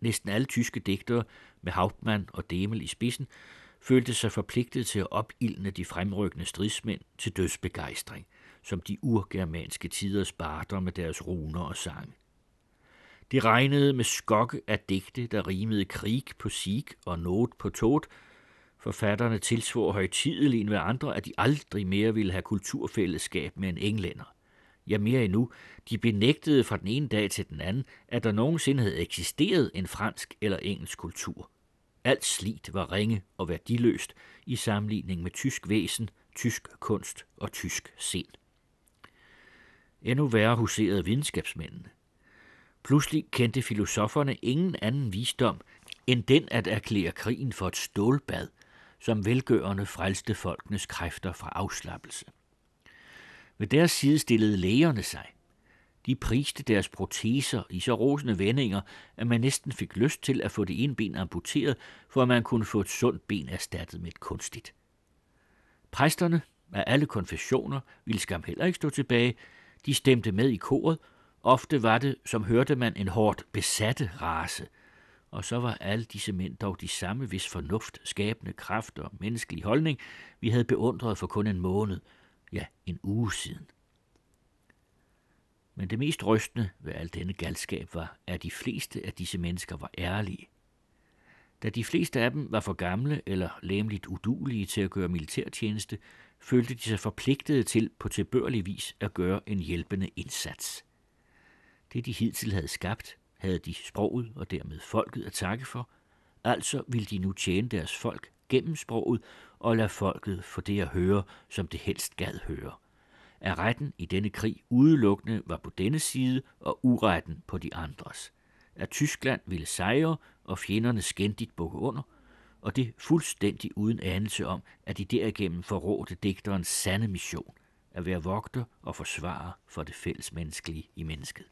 Næsten alle tyske digtere med Hauptmann og Demel i spidsen følte sig forpligtet til at opildne de fremrykkende stridsmænd til dødsbegejstring, som de urgermanske tiders barter med deres runer og sang. De regnede med skokke af digte, der rimede krig på sig og not på tot. Forfatterne tilsvor højtideligt ved andre, at de aldrig mere ville have kulturfællesskab med en englænder. Ja, mere endnu, de benægtede fra den ene dag til den anden, at der nogensinde havde eksisteret en fransk eller engelsk kultur. Alt slit var ringe og værdiløst i sammenligning med tysk væsen, tysk kunst og tysk sind. Endnu værre huserede videnskabsmændene. Pludselig kendte filosoferne ingen anden visdom end den at erklære krigen for et stålbad, som velgørende frelste folkenes kræfter fra afslappelse. Ved deres side stillede lægerne sig. De priste deres proteser i så rosende vendinger, at man næsten fik lyst til at få det ene ben amputeret, for at man kunne få et sundt ben erstattet med et kunstigt. Præsterne af alle konfessioner ville skam heller ikke stå tilbage. De stemte med i koret. Ofte var det, som hørte man, en hårdt besatte race. Og så var alle disse mænd dog de samme, hvis fornuft, skabende kraft og menneskelig holdning, vi havde beundret for kun en måned, ja, en uge siden. Men det mest rystende ved al denne galskab var, at de fleste af disse mennesker var ærlige. Da de fleste af dem var for gamle eller læmeligt udulige til at gøre militærtjeneste, følte de sig forpligtede til på tilbørlig vis at gøre en hjælpende indsats. Det de hidtil havde skabt, havde de sproget og dermed folket at takke for, altså ville de nu tjene deres folk gennem sproget og lade folket få det at høre, som det helst gad høre. At retten i denne krig udelukkende var på denne side og uretten på de andres. At Tyskland ville sejre og fjenderne skændigt bukke under, og det fuldstændig uden anelse om, at de derigennem forrådte digterens sande mission, at være vogter og forsvare for det fælles menneskelige i mennesket.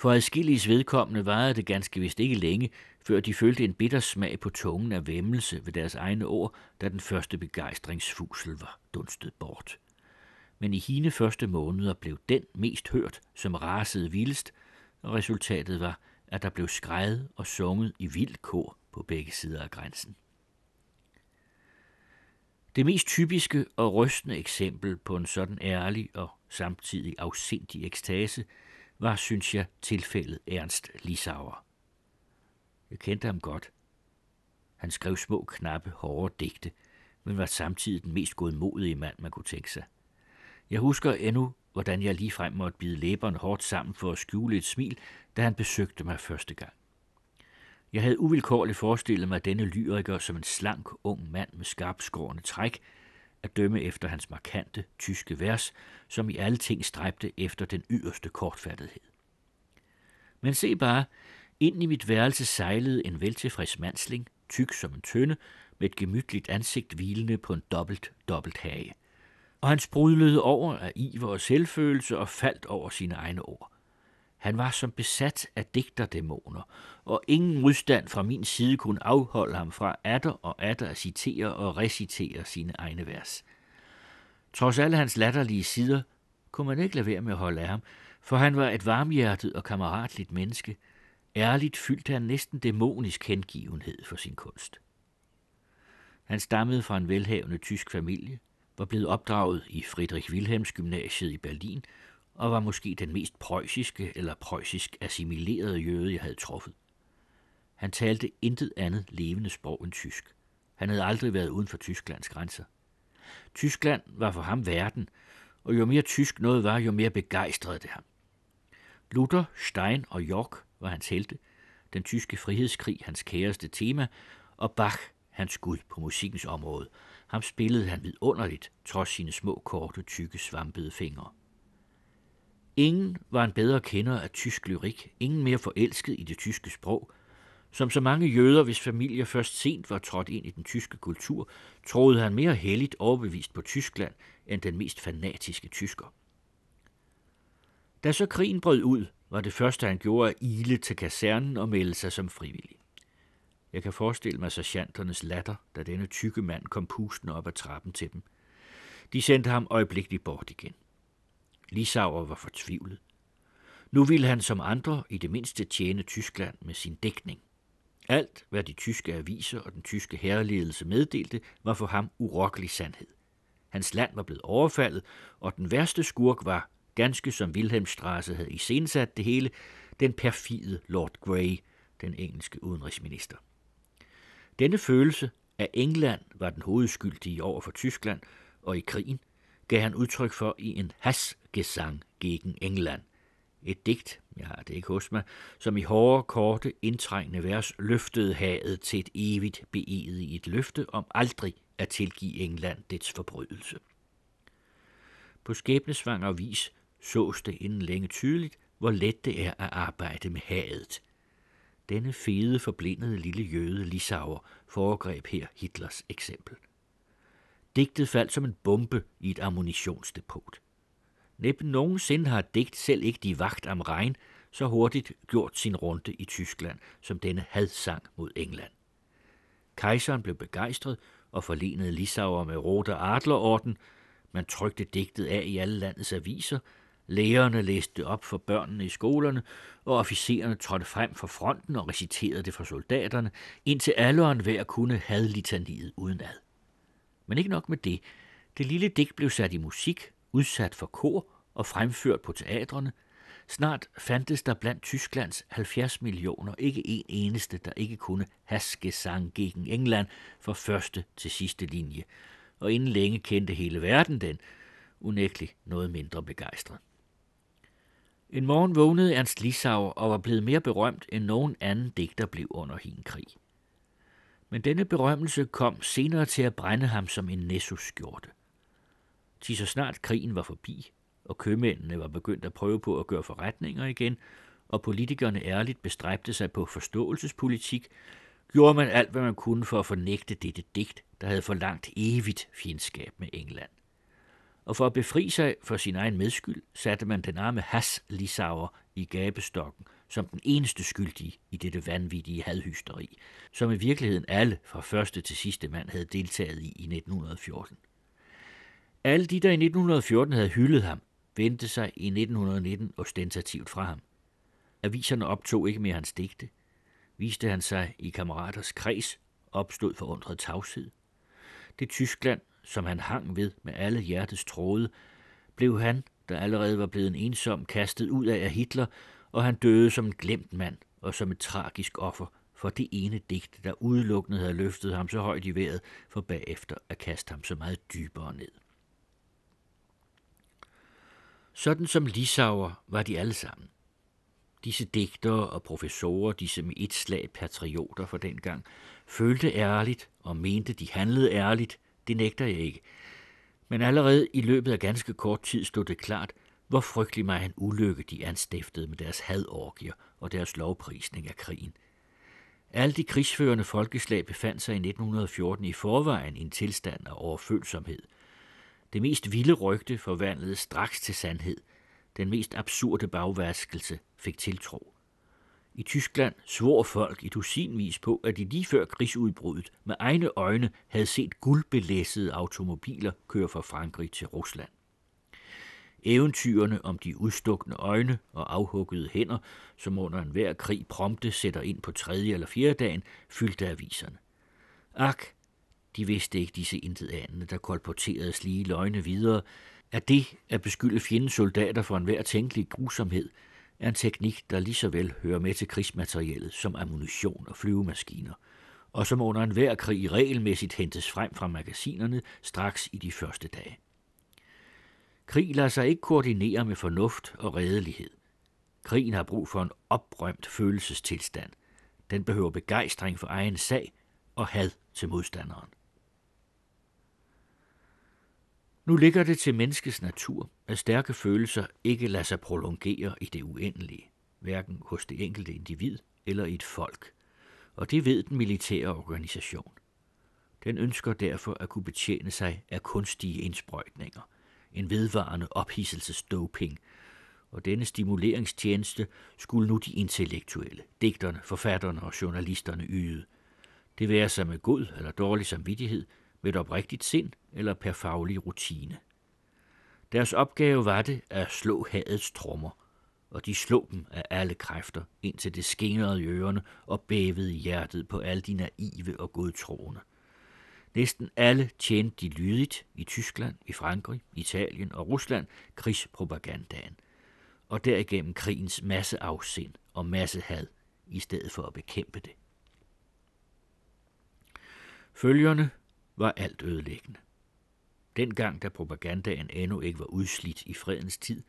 For adskilliges vedkommende varede det ganske vist ikke længe, før de følte en bitter smag på tungen af vemmelse ved deres egne ord, da den første begejstringsfusel var dunstet bort. Men i hine første måneder blev den mest hørt, som rasede vildest, og resultatet var, at der blev skrejet og sunget i vild kor på begge sider af grænsen. Det mest typiske og rystende eksempel på en sådan ærlig og samtidig afsindig ekstase var, synes jeg, tilfældet Ernst Lisauer. Jeg kendte ham godt. Han skrev små, knappe, hårde digte, men var samtidig den mest godmodige mand, man kunne tænke sig. Jeg husker endnu, hvordan jeg lige frem måtte bide læberne hårdt sammen for at skjule et smil, da han besøgte mig første gang. Jeg havde uvilkårligt forestillet mig denne lyriker som en slank, ung mand med skarpskårende træk, at dømme efter hans markante, tyske vers, som i alle ting stræbte efter den yderste kortfattethed. Men se bare, ind i mit værelse sejlede en veltilfreds mandsling, tyk som en tønde, med et gemytligt ansigt hvilende på en dobbelt, dobbelt hage. Og han sprudlede over af iver og selvfølelse og faldt over sine egne ord. Han var som besat af digterdæmoner, og ingen modstand fra min side kunne afholde ham fra atter og atter at citere og recitere sine egne vers. Trods alle hans latterlige sider, kunne man ikke lade være med at holde af ham, for han var et varmhjertet og kammeratligt menneske. Ærligt fyldte han næsten dæmonisk hengivenhed for sin kunst. Han stammede fra en velhavende tysk familie, var blevet opdraget i Friedrich Wilhelms gymnasiet i Berlin og var måske den mest preussiske eller preussisk assimilerede jøde, jeg havde truffet. Han talte intet andet levende sprog end tysk. Han havde aldrig været uden for Tysklands grænser. Tyskland var for ham verden, og jo mere tysk noget var, jo mere begejstrede det ham. Luther, Stein og York var hans helte, den tyske frihedskrig hans kæreste tema, og Bach hans gud på musikkens område. Ham spillede han vidunderligt, trods sine små, korte, tykke, svampede fingre. Ingen var en bedre kender af tysk lyrik, ingen mere forelsket i det tyske sprog. Som så mange jøder, hvis familier først sent var trådt ind i den tyske kultur, troede han mere helligt overbevist på Tyskland end den mest fanatiske tysker. Da så krigen brød ud, var det første, han gjorde at ile til kasernen og melde sig som frivillig. Jeg kan forestille mig sergeanternes latter, da denne tykke mand kom pusten op ad trappen til dem. De sendte ham øjeblikkeligt bort igen. Lisauer var fortvivlet. Nu ville han som andre i det mindste tjene Tyskland med sin dækning. Alt, hvad de tyske aviser og den tyske herreledelse meddelte, var for ham urokkelig sandhed. Hans land var blevet overfaldet, og den værste skurk var, ganske som Wilhelmstrasse havde iscenesat det hele, den perfide Lord Grey, den engelske udenrigsminister. Denne følelse af England var den hovedskyldige over for Tyskland, og i krigen gav han udtryk for i en hasgesang gegen England. Et digt, jeg har det ikke hos mig, som i hårde, korte, indtrængende vers løftede havet til et evigt beeget i et løfte om aldrig at tilgive England dets forbrydelse. På skæbnesvanger vis sås det inden længe tydeligt, hvor let det er at arbejde med havet. Denne fede, forblindede lille jøde Lisauer foregreb her Hitlers eksempel. Digtet faldt som en bombe i et ammunitionsdepot. Næppe nogensinde har digt selv ikke de vagt am Rhein så hurtigt gjort sin runde i Tyskland som denne hadsang mod England. Kejseren blev begejstret og forlenede Lissauer med Rote Adlerorden. Man trykte digtet af i alle landets aviser. Lærerne læste det op for børnene i skolerne, og officererne trådte frem for fronten og reciterede det for soldaterne, indtil alle og enhver kunne have litaniet udenad. Men ikke nok med det. Det lille digt blev sat i musik, udsat for kor og fremført på teatrene. Snart fandtes der blandt Tysklands 70 millioner ikke en eneste, der ikke kunne haske sang gegen England fra første til sidste linje, og inden længe kendte hele verden den, unægteligt noget mindre begejstret. En morgen vågnede Ernst Lissauer og var blevet mere berømt, end nogen anden digter blev under hin krig. Men denne berømmelse kom senere til at brænde ham som en nessus-skjorte. Til så snart krigen var forbi, og købmændene var begyndt at prøve på at gøre forretninger igen, og politikerne ærligt bestræbte sig på forståelsespolitik, gjorde man alt, hvad man kunne for at fornægte dette digt, der havde forlangt evigt fjendskab med England. Og for at befri sig for sin egen medskyld, satte man den arme Has Lisauer i gabestokken som den eneste skyldige i dette vanvittige hadhysteri, som i virkeligheden alle fra første til sidste mand havde deltaget i i 1914. Alle de, der i 1914 havde hyldet ham, vendte sig i 1919 ostentativt fra ham. Aviserne optog ikke mere hans digte. Viste han sig i kammeraters kreds, opstod forundret tavshed. Det Tyskland, som han hang ved med alle hjertets tråde, blev han, der allerede var blevet en ensom, kastet ud af af Hitler, og han døde som en glemt mand og som et tragisk offer for det ene digt, der udelukkende havde løftet ham så højt i vejret, for bagefter at kaste ham så meget dybere ned. Sådan som Lisauer var de alle sammen. Disse digtere og professorer, disse med et slag patrioter for dengang, følte ærligt og mente, de handlede ærligt, det nægter jeg ikke. Men allerede i løbet af ganske kort tid stod det klart, hvor frygtelig mig en ulykke de anstiftede med deres hadorgier og deres lovprisning af krigen. Alle de krigsførende folkeslag befandt sig i 1914 i forvejen i en tilstand af overfølsomhed – det mest vilde rygte forvandlede straks til sandhed. Den mest absurde bagvaskelse fik tiltro. I Tyskland svor folk i dusinvis på, at de lige før krigsudbruddet med egne øjne havde set guldbelæssede automobiler køre fra Frankrig til Rusland. Eventyrene om de udstukne øjne og afhuggede hænder, som under enhver krig prompte sætter ind på tredje eller fjerde dagen, fyldte aviserne. Ak, de vidste ikke disse intetanende, der kolporterede slige løgne videre, at det at beskylde fjendens soldater for enhver tænkelig grusomhed er en teknik, der lige så vel hører med til krigsmateriellet som ammunition og flyvemaskiner, og som under enhver krig regelmæssigt hentes frem fra magasinerne straks i de første dage. Krig lader sig ikke koordinere med fornuft og redelighed. Krigen har brug for en oprømt følelsestilstand. Den behøver begejstring for egen sag og had til modstanderen. Nu ligger det til menneskets natur, at stærke følelser ikke lader sig prolongere i det uendelige, hverken hos det enkelte individ eller i et folk. Og det ved den militære organisation. Den ønsker derfor at kunne betjene sig af kunstige indsprøjtninger, en vedvarende ophidselsesdoping, og denne stimuleringstjeneste skulle nu de intellektuelle, digterne, forfatterne og journalisterne yde. Det være sig med god eller dårlig samvittighed – med et oprigtigt sind eller per faglig rutine. Deres opgave var det at slå hadets trommer, og de slog dem af alle kræfter, indtil det skingrede i ørerne og bævede i hjertet på alle de naive og godtroende. Næsten alle tjente de lydigt i Tyskland, i Frankrig, Italien og Rusland krigspropagandaen, og derigennem krigens masseafsind og massehad, i stedet for at bekæmpe det. Følgerne var alt ødelæggende. Dengang, da propagandaen endnu ikke var udslidt i fredens tid,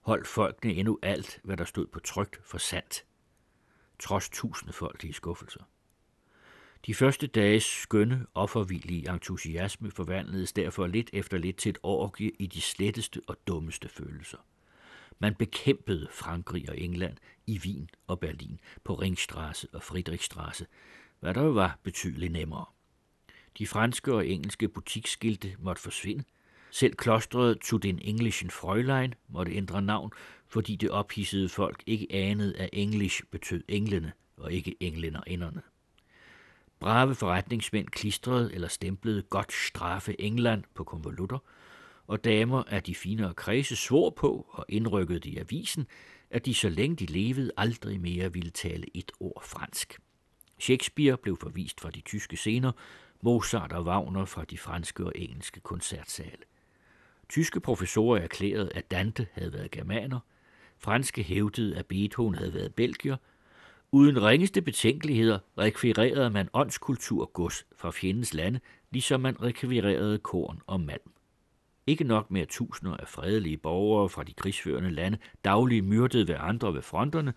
holdt folkene endnu alt, hvad der stod på trygt for sandt, trods tusinde i skuffelser. De første dages skønne, offervillige entusiasme forvandledes derfor lidt efter lidt til et orgie i de sletteste og dummeste følelser. Man bekæmpede Frankrig og England i Wien og Berlin på Ringstrasse og Friedrichstrasse, hvad der jo var betydeligt nemmere. De franske og engelske butiksskilte måtte forsvinde. Selv klostret To den englischen Fräulein måtte ændre navn, fordi det ophissede folk ikke anede, at english betød englene og ikke englænderinderne. Brave forretningsmænd klistrede eller stemplede godt straffe England på konvolutter, og damer af de finere kredse svor på og indrykkede i avisen, at de så længe de levede aldrig mere ville tale et ord fransk. Shakespeare blev forvist fra de tyske scener, Mozart og Wagner fra de franske og engelske koncertsale. Tyske professorer erklærede, at Dante havde været germaner, franske hævdede, at Beethoven havde været belgier, Uden ringeste betænkeligheder rekvirerede man åndskulturgods fra fjendens lande, ligesom man rekvirerede korn og malm. Ikke nok med at tusinder af fredelige borgere fra de krigsførende lande dagligt myrdede ved andre ved fronterne,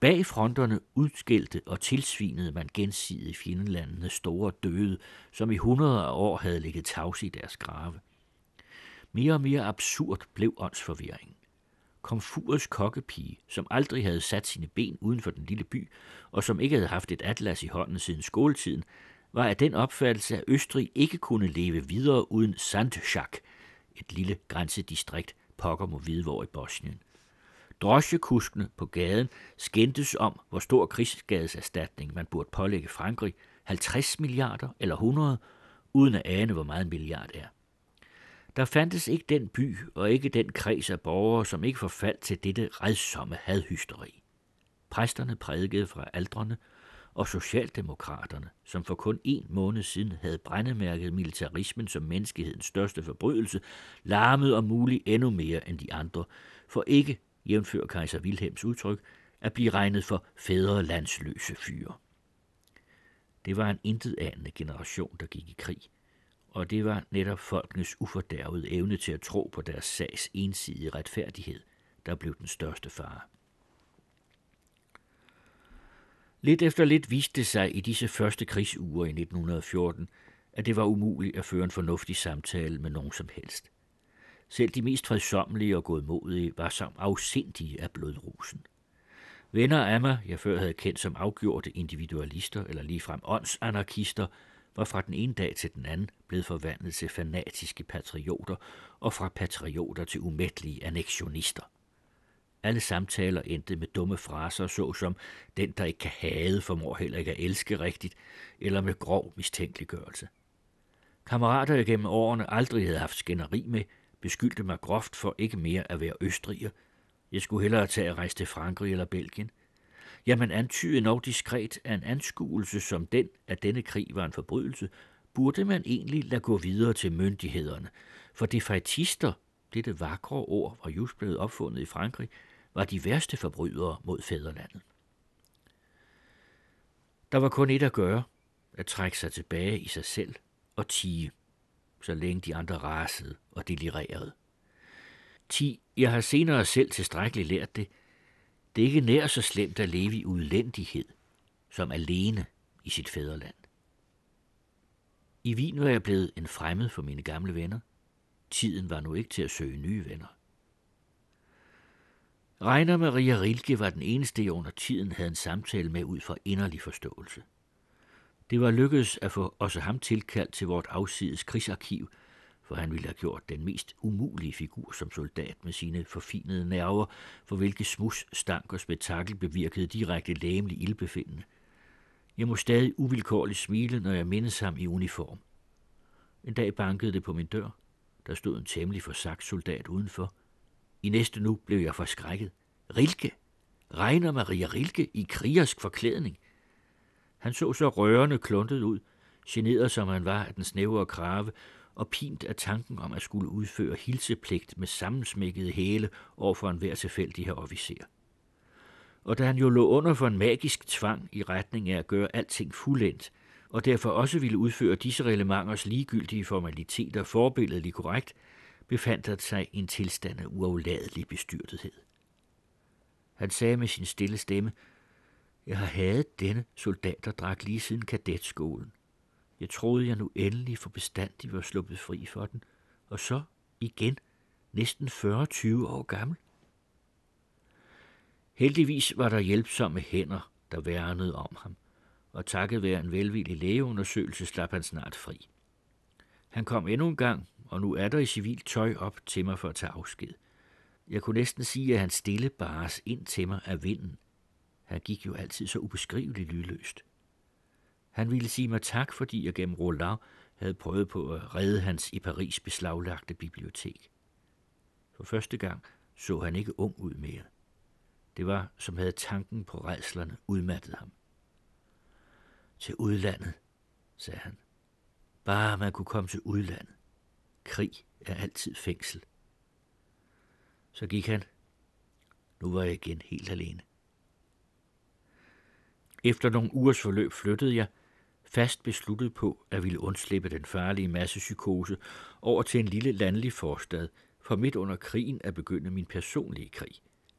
bag fronterne udskældte og tilsvinede man gensidigt fjendelandenes store døde, som i hundreder af år havde ligget tavs i deres grave. Mere og mere absurd blev åndsforvirringen komfurets kokkepige, som aldrig havde sat sine ben uden for den lille by, og som ikke havde haft et atlas i hånden siden skoletiden, var af den opfattelse, at Østrig ikke kunne leve videre uden Sandschak, et lille grænsedistrikt pokker mod hvor i Bosnien. Drosjekuskene på gaden skændtes om, hvor stor krigsskadeserstatning man burde pålægge Frankrig, 50 milliarder eller 100, uden at ane, hvor meget en milliard er. Der fandtes ikke den by og ikke den kreds af borgere, som ikke forfaldt til dette redsomme hadhysteri. Præsterne prædikede fra aldrene, og socialdemokraterne, som for kun en måned siden havde brændemærket militarismen som menneskehedens største forbrydelse, larmede om muligt endnu mere end de andre, for ikke, jævnfør kejser Wilhelms udtryk, at blive regnet for fædre landsløse fyre. Det var en intetanende generation, der gik i krig – og det var netop folkenes ufordærvede evne til at tro på deres sags ensidige retfærdighed, der blev den største fare. Lidt efter lidt viste det sig i disse første krigsuger i 1914, at det var umuligt at føre en fornuftig samtale med nogen som helst. Selv de mest fredsommelige og godmodige var som afsindige af blodrusen. Venner af mig, jeg før havde kendt som afgjorte individualister eller ligefrem åndsanarkister, var fra den ene dag til den anden blevet forvandlet til fanatiske patrioter og fra patrioter til umættelige annexionister. Alle samtaler endte med dumme fraser, såsom den, der ikke kan hade, formår heller ikke at elske rigtigt, eller med grov mistænkeliggørelse. Kammerater, jeg gennem årene aldrig havde haft skænderi med, beskyldte mig groft for ikke mere at være østriger. Jeg skulle hellere tage at rejse til Frankrig eller Belgien – Ja, man antydede nok diskret, at en anskuelse som den, at denne krig var en forbrydelse, burde man egentlig lade gå videre til myndighederne. For defaitister, dette vakre ord var just blevet opfundet i Frankrig, var de værste forbrydere mod fædrelandet. Der var kun et at gøre, at trække sig tilbage i sig selv og tige, så længe de andre rasede og delirerede. Ti, jeg har senere selv tilstrækkeligt lært det, det er ikke nær så slemt at leve i udlændighed, som alene i sit fædreland. I Wien var jeg blevet en fremmed for mine gamle venner. Tiden var nu ikke til at søge nye venner. Reiner Maria Rilke var den eneste, jeg under tiden havde en samtale med ud fra inderlig forståelse. Det var lykkedes at få også ham tilkaldt til vort afsides krigsarkiv – for han ville have gjort den mest umulige figur som soldat med sine forfinede nerver, for hvilke smus, stank og spektakel bevirkede direkte lægemlig ildbefindende. Jeg må stadig uvilkårligt smile, når jeg mindes ham i uniform. En dag bankede det på min dør. Der stod en temmelig forsagt soldat udenfor. I næste nu blev jeg forskrækket. Rilke! Regner Maria Rilke i krigersk forklædning. Han så så rørende kluntet ud, generet som han var af den snævre krave, og pint af tanken om at skulle udføre hilsepligt med sammensmækkede hæle over for enhver tilfældig her officer. Og da han jo lå under for en magisk tvang i retning af at gøre alting fuldendt, og derfor også ville udføre disse reglementers ligegyldige formaliteter forbilledeligt korrekt, befandt han sig i en tilstand af uafladelig bestyrtethed. Han sagde med sin stille stemme, jeg har hadet denne soldaterdragt lige siden kadetskolen. Jeg troede, jeg nu endelig for bestandig var sluppet fri for den, og så igen, næsten 40-20 år gammel. Heldigvis var der hjælpsomme hænder, der værnede om ham, og takket være en velvillig lægeundersøgelse slap han snart fri. Han kom endnu en gang, og nu er der i civilt tøj op til mig for at tage afsked. Jeg kunne næsten sige, at han stille bares ind til mig af vinden. Han gik jo altid så ubeskriveligt lydløst. Han ville sige mig tak, fordi jeg gennem Roland havde prøvet på at redde hans i Paris beslaglagte bibliotek. For første gang så han ikke ung ud mere. Det var, som havde tanken på rejslerne udmattet ham. Til udlandet, sagde han. Bare man kunne komme til udlandet. Krig er altid fængsel. Så gik han. Nu var jeg igen helt alene. Efter nogle ugers forløb flyttede jeg, fast besluttet på at ville undslippe den farlige massepsykose over til en lille landlig forstad, for midt under krigen at begynde min personlige krig,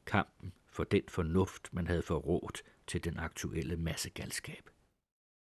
kampen for den fornuft, man havde forrådt til den aktuelle massegalskab.